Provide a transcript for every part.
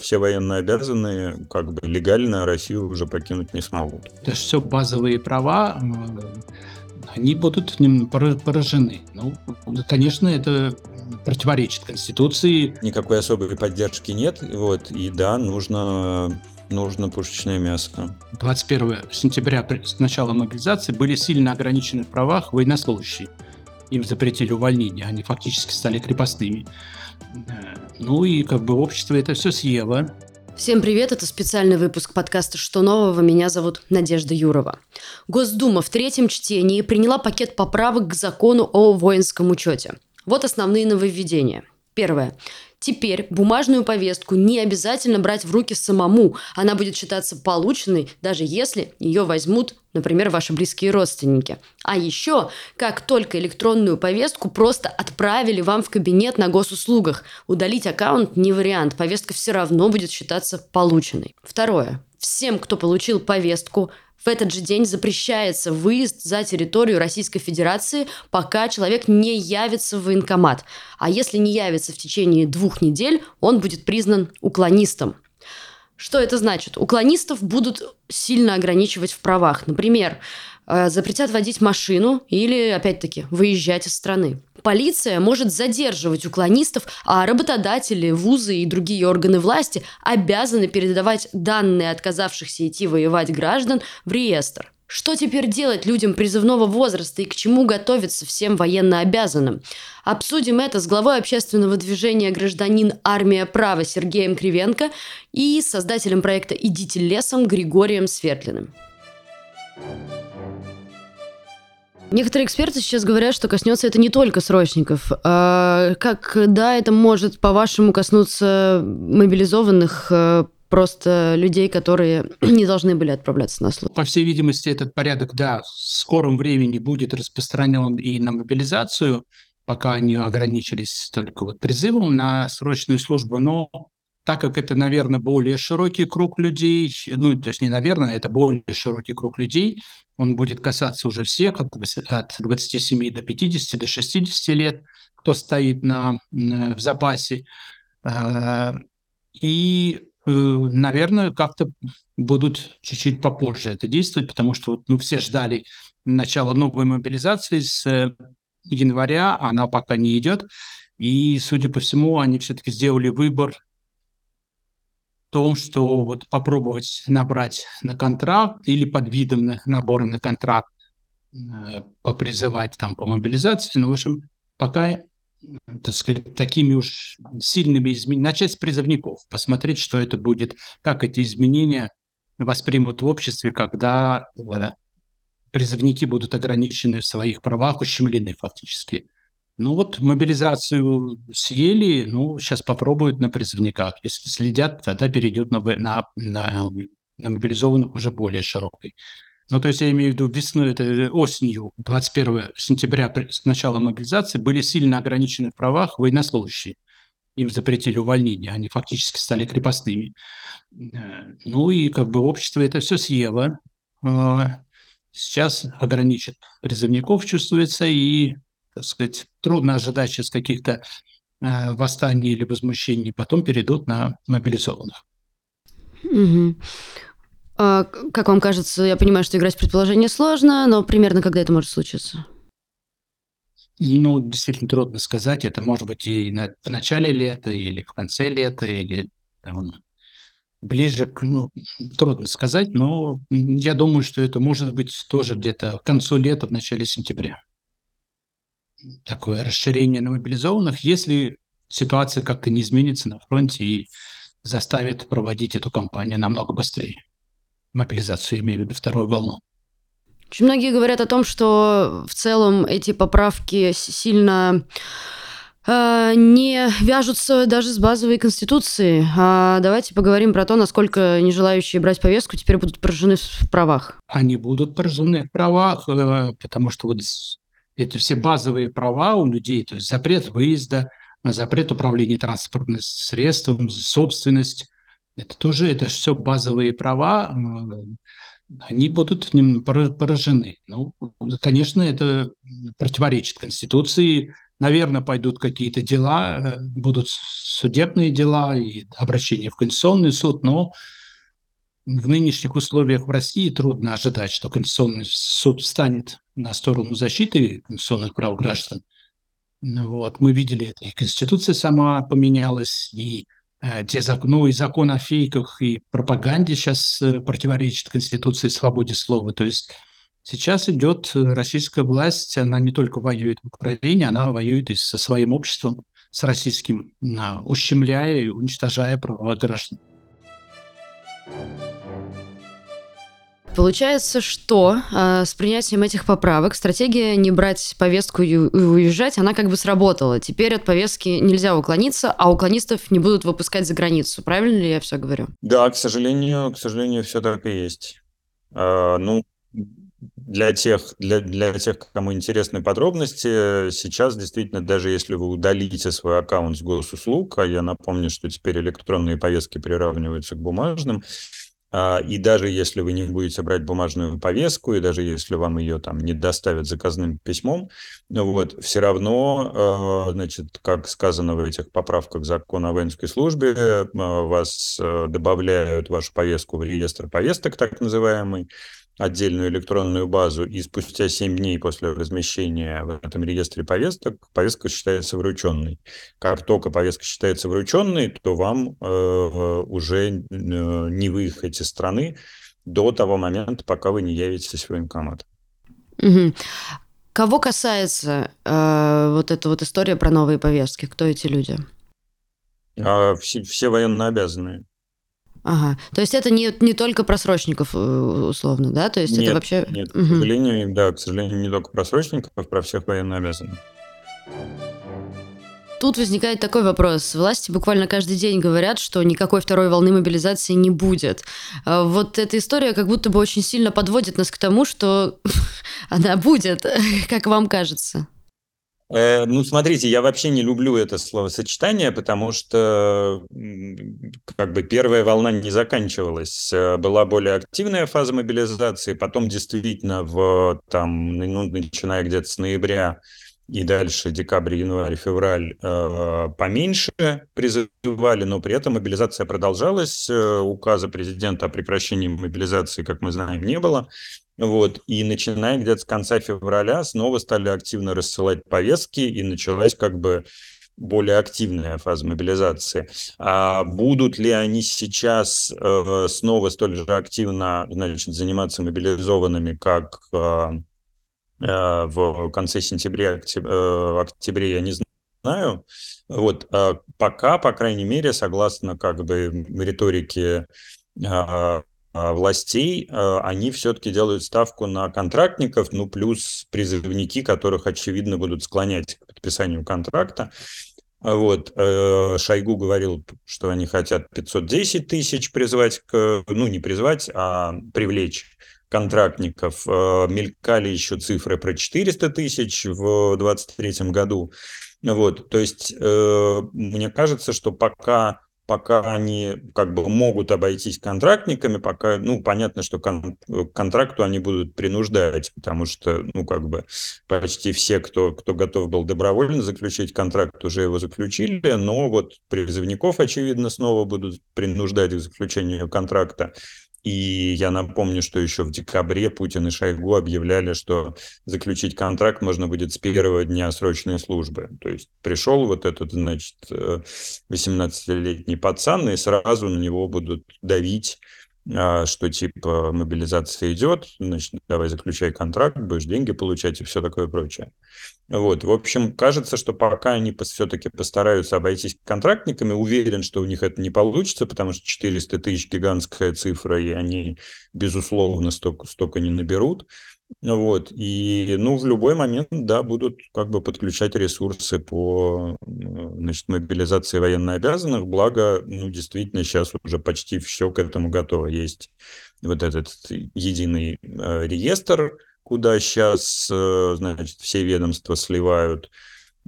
все военно обязанные, как бы легально Россию уже покинуть не смогут. Это же все базовые права, они будут поражены. Ну, конечно, это противоречит Конституции. Никакой особой поддержки нет, вот, и да, нужно нужно пушечное мясо. 21 сентября с начала мобилизации были сильно ограничены в правах военнослужащие. Им запретили увольнение, они фактически стали крепостными. Ну и как бы общество это все съело. Всем привет, это специальный выпуск подкаста «Что нового?». Меня зовут Надежда Юрова. Госдума в третьем чтении приняла пакет поправок к закону о воинском учете. Вот основные нововведения. Первое. Теперь бумажную повестку не обязательно брать в руки самому. Она будет считаться полученной, даже если ее возьмут, например, ваши близкие родственники. А еще, как только электронную повестку просто отправили вам в кабинет на госуслугах, удалить аккаунт не вариант, повестка все равно будет считаться полученной. Второе. Всем, кто получил повестку, в этот же день запрещается выезд за территорию Российской Федерации, пока человек не явится в военкомат. А если не явится в течение двух недель, он будет признан уклонистом. Что это значит? Уклонистов будут сильно ограничивать в правах. Например, запретят водить машину или, опять-таки, выезжать из страны. Полиция может задерживать уклонистов, а работодатели, вузы и другие органы власти обязаны передавать данные отказавшихся идти воевать граждан в реестр. Что теперь делать людям призывного возраста и к чему готовиться всем военно обязанным? Обсудим это с главой общественного движения «Гражданин. Армия. Право» Сергеем Кривенко и создателем проекта «Идите лесом» Григорием Свердлиным. Некоторые эксперты сейчас говорят, что коснется это не только срочников. А как, да, это может, по-вашему, коснуться мобилизованных э, просто людей, которые не должны были отправляться на службу? По всей видимости, этот порядок, да, в скором времени будет распространен и на мобилизацию, пока они ограничились только вот призывом на срочную службу, но так как это, наверное, более широкий круг людей, ну, то есть не наверное, это более широкий круг людей, он будет касаться уже всех от 27 до 50, до 60 лет, кто стоит на, в запасе. А, и, э, наверное, как-то будут чуть-чуть попозже это действовать, потому что ну, все ждали начала новой мобилизации с э, января, она пока не идет. И, судя по всему, они все-таки сделали выбор том, что вот попробовать набрать на контракт или под видом набора на контракт э, попризывать там по мобилизации, ну, в общем, пока, так сказать, такими уж сильными изменениями, начать с призывников, посмотреть, что это будет, как эти изменения воспримут в обществе, когда да, призывники будут ограничены в своих правах, ущемлены фактически. Ну вот мобилизацию съели, ну сейчас попробуют на призывниках. Если следят, тогда перейдет на, на, на, на мобилизованных уже более широкой. Ну, то есть я имею в виду весной, это осенью, 21 сентября, с начала мобилизации, были сильно ограничены в правах военнослужащие. Им запретили увольнение, они фактически стали крепостными. Э, ну и как бы общество это все съело. А, сейчас ограничит призывников, чувствуется, и так сказать, трудно ожидать сейчас каких-то э, восстаний или возмущений, потом перейдут на мобилизованных. Угу. А, как вам кажется, я понимаю, что играть в предположение сложно, но примерно когда это может случиться? Ну, действительно трудно сказать. Это может быть и на, в начале лета, или в конце лета, или там, ближе к... Ну, трудно сказать, но я думаю, что это может быть тоже где-то к концу лета, в начале сентября такое расширение на мобилизованных, если ситуация как-то не изменится на фронте и заставит проводить эту кампанию намного быстрее. Мобилизацию, имею в виду вторую волну. Очень многие говорят о том, что в целом эти поправки сильно э, не вяжутся даже с базовой конституцией. А давайте поговорим про то, насколько нежелающие брать повестку теперь будут поражены в правах. Они будут поражены в правах, э, потому что вот это все базовые права у людей, то есть запрет выезда, запрет управления транспортным средством, собственность. Это тоже, это все базовые права, они будут поражены. Ну, конечно, это противоречит Конституции, Наверное, пойдут какие-то дела, э, будут судебные дела и обращения в Конституционный суд, но в нынешних условиях в России трудно ожидать, что Конституционный суд встанет на сторону защиты конституционных прав граждан. Вот, мы видели это, и Конституция сама поменялась, и э, те закон, ну, и закон о фейках и пропаганде сейчас э, противоречит Конституции свободе слова. То есть сейчас идет э, российская власть, она не только воюет в Украине, она воюет и со своим обществом, с российским, ущемляя и уничтожая права граждан. Получается, что э, с принятием этих поправок стратегия не брать повестку и уезжать, она как бы сработала. Теперь от повестки нельзя уклониться, а уклонистов не будут выпускать за границу. Правильно ли я все говорю? Да, к сожалению, к сожалению, все так и есть. Э, ну, для тех, для, для тех, кому интересны подробности, сейчас действительно, даже если вы удалите свой аккаунт с госуслуг, а я напомню, что теперь электронные повестки приравниваются к бумажным, и даже если вы не будете брать бумажную повестку, и даже если вам ее там не доставят заказным письмом, вот, все равно, а, значит, как сказано в этих поправках закона о воинской службе, а, вас добавляют вашу повестку в реестр повесток, так называемый, отдельную электронную базу, и спустя 7 дней после размещения в этом реестре повесток повестка считается врученной. Как только повестка считается врученной, то вам э, уже э, не выехать из страны до того момента, пока вы не явитесь в военкомат. Угу. Кого касается э, вот эта вот история про новые повестки? Кто эти люди? А, все, все военнообязанные. Ага. То есть это не, не только просрочников, э, условно, да? То есть нет, это вообще... Нет, угу. к сожалению, да, к сожалению, не только просрочников, а про всех военнообязанных. Тут возникает такой вопрос. Власти буквально каждый день говорят, что никакой второй волны мобилизации не будет. А вот эта история как будто бы очень сильно подводит нас к тому, что она будет, как вам кажется. Э, ну, смотрите, я вообще не люблю это словосочетание, потому что как бы первая волна не заканчивалась. Э, была более активная фаза мобилизации, потом действительно в там, ну, начиная где-то с ноября и дальше декабрь, январь, февраль э, поменьше призывали, но при этом мобилизация продолжалась. Указа президента о прекращении мобилизации, как мы знаем, не было. Вот, и начиная где-то с конца февраля снова стали активно рассылать повестки, и началась как бы более активная фаза мобилизации. А будут ли они сейчас э, снова столь же активно значит, заниматься мобилизованными, как э, э, в конце сентября, октября, э, октябре, я не знаю. Вот, э, пока, по крайней мере, согласно как бы риторике э, властей, а, они все-таки делают ставку на контрактников, ну, плюс призывники, которых, очевидно, будут склонять к подписанию контракта. А вот, э, Шойгу говорил, что они хотят 510 тысяч призвать, к, ну, не призвать, а привлечь контрактников. Мелькали еще цифры про 400 тысяч в 2023 году. Вот, то есть, э, мне кажется, что пока пока они как бы могут обойтись контрактниками, пока, ну, понятно, что кон к контракту они будут принуждать, потому что, ну, как бы почти все, кто, кто готов был добровольно заключить контракт, уже его заключили, но вот призывников, очевидно, снова будут принуждать к заключению контракта. И я напомню, что еще в декабре Путин и Шойгу объявляли, что заключить контракт можно будет с первого дня срочной службы. То есть пришел вот этот, значит, 18-летний э, пацан, и сразу на него будут давить что типа мобилизация идет, значит, давай заключай контракт, будешь деньги получать и все такое прочее. Вот, в общем, кажется, что пока они все-таки постараются обойтись контрактниками, уверен, что у них это не получится, потому что 400 тысяч гигантская цифра, и они, безусловно, столько, столько не наберут. Вот, и, ну, в любой момент, да, будут как бы подключать ресурсы по, значит, мобилизации военнообязанных, благо, ну, действительно, сейчас уже почти все к этому готово. Есть вот этот единый э, реестр, куда сейчас, э, значит, все ведомства сливают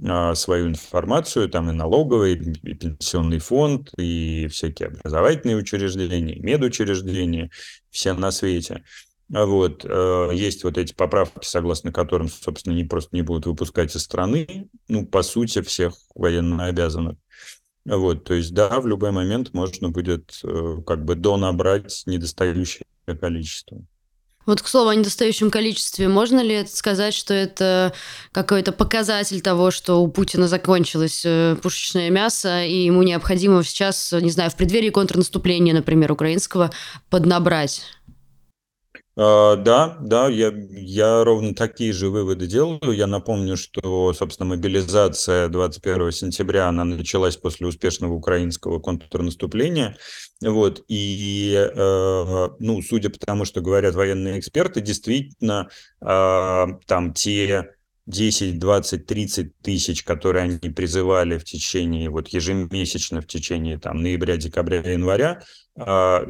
э, свою информацию, там и налоговый, и пенсионный фонд, и всякие образовательные учреждения, и медучреждения, все на свете. Вот, э, есть вот эти поправки, согласно которым, собственно, не просто не будут выпускать из страны, ну, по сути, всех военно обязанных. Вот, то есть, да, в любой момент можно будет э, как бы донабрать недостающее количество. Вот к слову о недостающем количестве, можно ли сказать, что это какой-то показатель того, что у Путина закончилось э, пушечное мясо, и ему необходимо сейчас, не знаю, в преддверии контрнаступления, например, украинского, поднабрать? А, да, да, я, я ровно такие же выводы делаю. Я напомню, что, собственно, мобилизация 21 сентября, она началась после успешного украинского контрнаступления. Вот, и, э, ну, судя по тому, что говорят военные эксперты, действительно, э, там те 10, 20, 30 тысяч, которые они призывали в течение, вот ежемесячно в течение там ноября, декабря, января, а,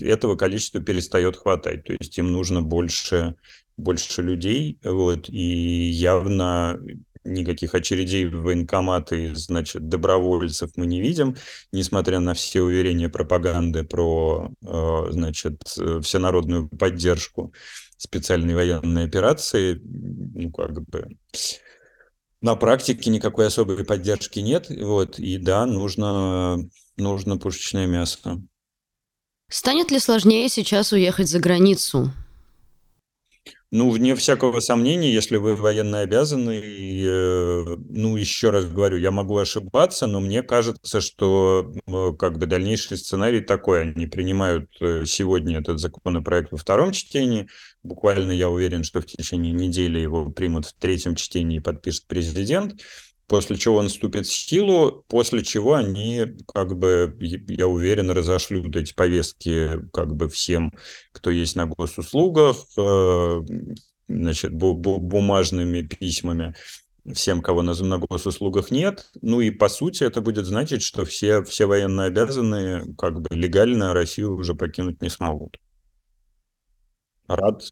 этого количества перестает хватать. То есть им нужно больше, больше людей, вот, и явно никаких очередей в военкоматы, значит, добровольцев мы не видим, несмотря на все уверения пропаганды про, а, значит, всенародную поддержку специальной военной операции, ну, как бы на практике никакой особой поддержки нет, вот, и да, нужно, нужно пушечное мясо. Станет ли сложнее сейчас уехать за границу? Ну, вне всякого сомнения, если вы военно обязаны, и, э, ну, еще раз говорю, я могу ошибаться, но мне кажется, что как бы дальнейший сценарий такой. Они принимают э, сегодня этот законопроект во втором чтении. Буквально я уверен, что в течение недели его примут в третьем чтении и подпишет президент после чего он вступит в силу, после чего они, как бы, я уверен, разошлют эти повестки как бы всем, кто есть на госуслугах, э, значит, бумажными письмами всем, кого на, на госуслугах нет. Ну и по сути это будет значить, что все, все военно обязанные как бы легально Россию уже покинуть не смогут. Рад.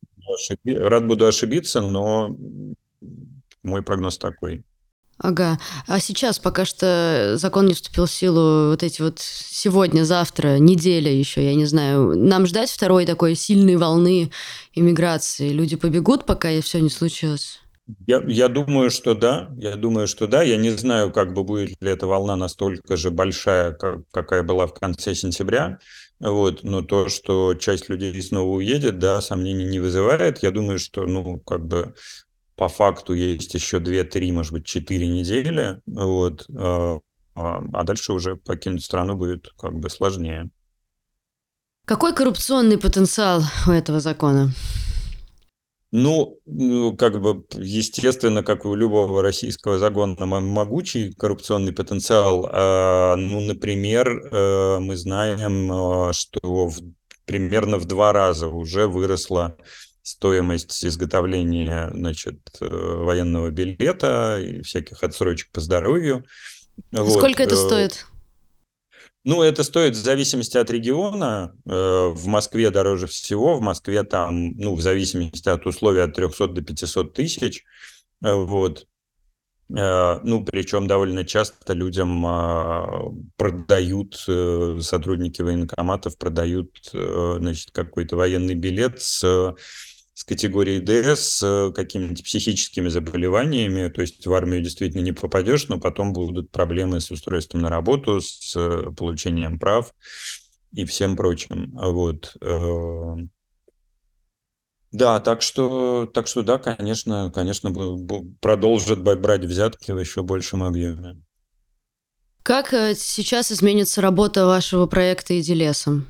Рад буду ошибиться, но мой прогноз такой. Ага. А сейчас, пока что закон не вступил в силу, вот эти вот сегодня, завтра, неделя еще, я не знаю, нам ждать второй такой сильной волны иммиграции? Люди побегут, пока все не случилось? Я, я думаю, что да. Я думаю, что да. Я не знаю, как бы будет ли эта волна настолько же большая, как, какая была в конце сентября. Вот, но то, что часть людей снова уедет, да, сомнений не вызывает. Я думаю, что, ну, как бы по факту есть еще 2-3, может быть, 4 недели, вот, а, а, а дальше уже покинуть страну будет как бы сложнее. Какой коррупционный потенциал у этого закона? Ну, ну, как бы, естественно, как у любого российского закона, могучий коррупционный потенциал. А, ну, например, э, мы знаем, что в, примерно в два раза уже выросла стоимость изготовления значит, э, военного билета и всяких отсрочек по здоровью. Сколько вот. это э, стоит? Ну, это стоит в зависимости от региона. Э, в Москве дороже всего. В Москве там, ну, в зависимости от условий, от 300 до 500 тысяч. Вот. Ну, причем довольно часто людям а, продают, сотрудники военкоматов продают, значит, какой-то военный билет с с категорией D с какими-то психическими заболеваниями, то есть в армию действительно не попадешь, но потом будут проблемы с устройством на работу, с э, получением прав и всем прочим. Вот. Э, да, так что, так что да, конечно, конечно, продолжит брать взятки в еще большем объеме. Как э, сейчас изменится работа вашего проекта «Иди лесом»?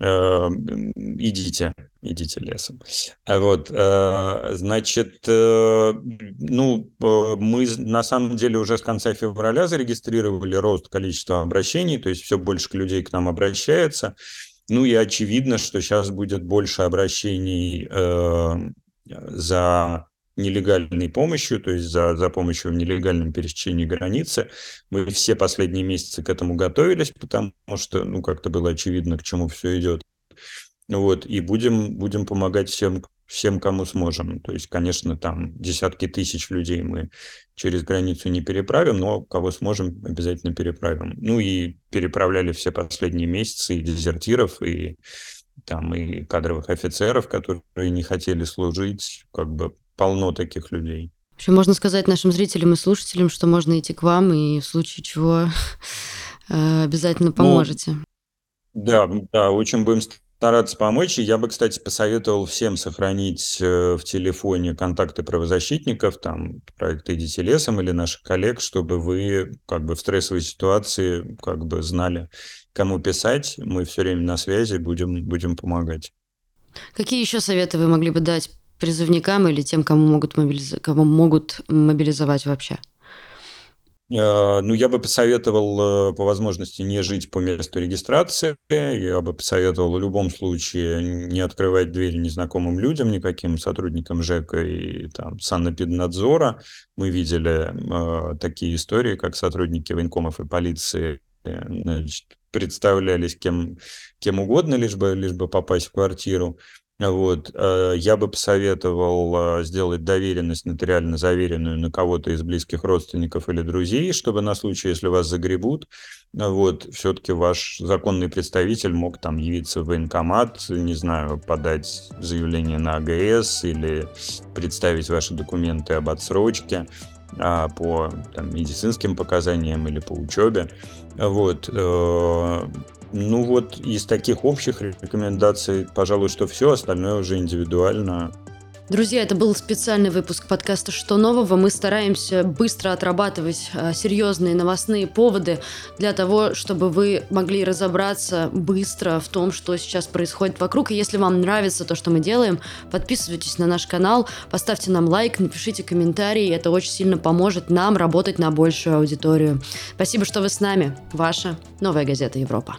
Идите, идите лесом. А вот, э, значит, э, ну, э, мы на самом деле уже с конца февраля зарегистрировали рост количества обращений, то есть все больше людей к нам обращается. Ну и очевидно, что сейчас будет больше обращений за нелегальной помощью, то есть за, за помощью в нелегальном пересечении границы. Мы все последние месяцы к этому готовились, потому что, ну, как-то было очевидно, к чему все идет. Вот, и будем, будем помогать всем, всем, кому сможем. То есть, конечно, там десятки тысяч людей мы через границу не переправим, но кого сможем, обязательно переправим. Ну и переправляли все последние месяцы и дезертиров, и там и кадровых офицеров, которые не хотели служить, как бы полно таких людей. В общем, можно сказать нашим зрителям и слушателям, что можно идти к вам и в случае чего э, обязательно ну, поможете. Ну, да, да, очень будем стараться помочь. И я бы, кстати, посоветовал всем сохранить э, в телефоне контакты правозащитников, там, проекта «Идите лесом» или наших коллег, чтобы вы как бы в стрессовой ситуации как бы знали, кому писать. Мы все время на связи, будем, будем помогать. Какие еще советы вы могли бы дать призывникам или тем, кому могут, мобилиз... кому могут мобилизовать вообще? Э, ну, я бы посоветовал э, по возможности не жить по месту регистрации. Я бы посоветовал в любом случае не открывать двери незнакомым людям, никаким сотрудникам ЖЭКа и там, санэпиднадзора. Мы видели э, такие истории, как сотрудники военкомов и полиции э, значит, представлялись кем, кем угодно, лишь бы, лишь бы попасть в квартиру. Вот, э, я бы посоветовал э, сделать доверенность нотариально заверенную на кого-то из близких родственников или друзей, чтобы на случай, если вас загребут, вот, все-таки ваш законный представитель мог там явиться в военкомат, не знаю, подать заявление на АГС или представить ваши документы об отсрочке а, по там, медицинским показаниям или по учебе. Вот. Э, ну вот из таких общих рекомендаций, пожалуй, что все, остальное уже индивидуально. Друзья, это был специальный выпуск подкаста «Что нового?». Мы стараемся быстро отрабатывать а, серьезные новостные поводы для того, чтобы вы могли разобраться быстро в том, что сейчас происходит вокруг. И если вам нравится то, что мы делаем, подписывайтесь на наш канал, поставьте нам лайк, напишите комментарий. Это очень сильно поможет нам работать на большую аудиторию. Спасибо, что вы с нами. Ваша «Новая газета Европа».